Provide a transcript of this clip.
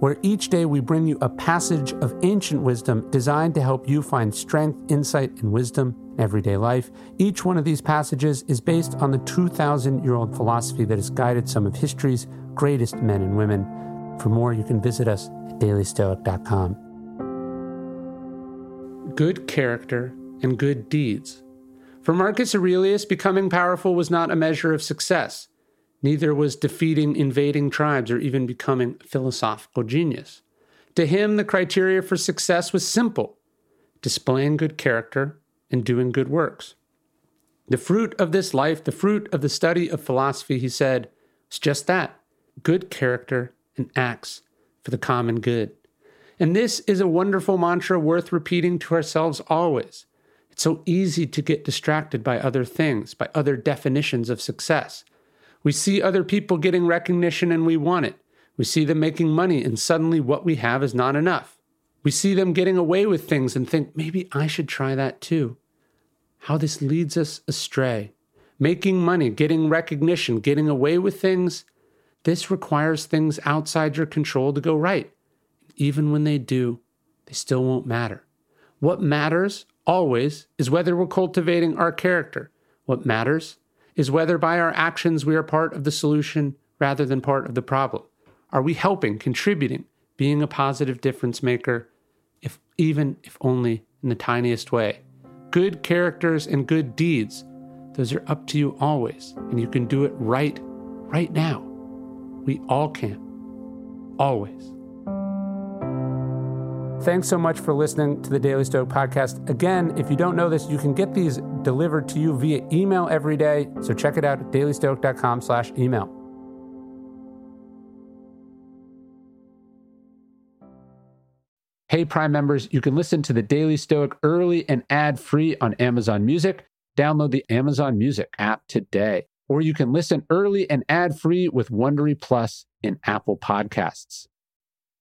where each day we bring you a passage of ancient wisdom designed to help you find strength, insight, and wisdom in everyday life. Each one of these passages is based on the 2,000 year old philosophy that has guided some of history's greatest men and women. For more, you can visit us at dailystoic.com. Good character and good deeds. For Marcus Aurelius, becoming powerful was not a measure of success. Neither was defeating invading tribes or even becoming a philosophical genius. To him, the criteria for success was simple displaying good character and doing good works. The fruit of this life, the fruit of the study of philosophy, he said, is just that good character and acts for the common good. And this is a wonderful mantra worth repeating to ourselves always. It's so easy to get distracted by other things, by other definitions of success. We see other people getting recognition and we want it. We see them making money and suddenly what we have is not enough. We see them getting away with things and think, maybe I should try that too. How this leads us astray. Making money, getting recognition, getting away with things, this requires things outside your control to go right. Even when they do, they still won't matter. What matters always is whether we're cultivating our character. What matters is whether by our actions we are part of the solution rather than part of the problem. Are we helping, contributing, being a positive difference maker, if even if only in the tiniest way? Good characters and good deeds, those are up to you always, and you can do it right right now. We all can. Always. Thanks so much for listening to the Daily Stoic podcast. Again, if you don't know this, you can get these delivered to you via email every day. So check it out at dailystoic.com slash email. Hey, Prime members, you can listen to the Daily Stoic early and ad free on Amazon Music. Download the Amazon Music app today. Or you can listen early and ad free with Wondery Plus in Apple Podcasts.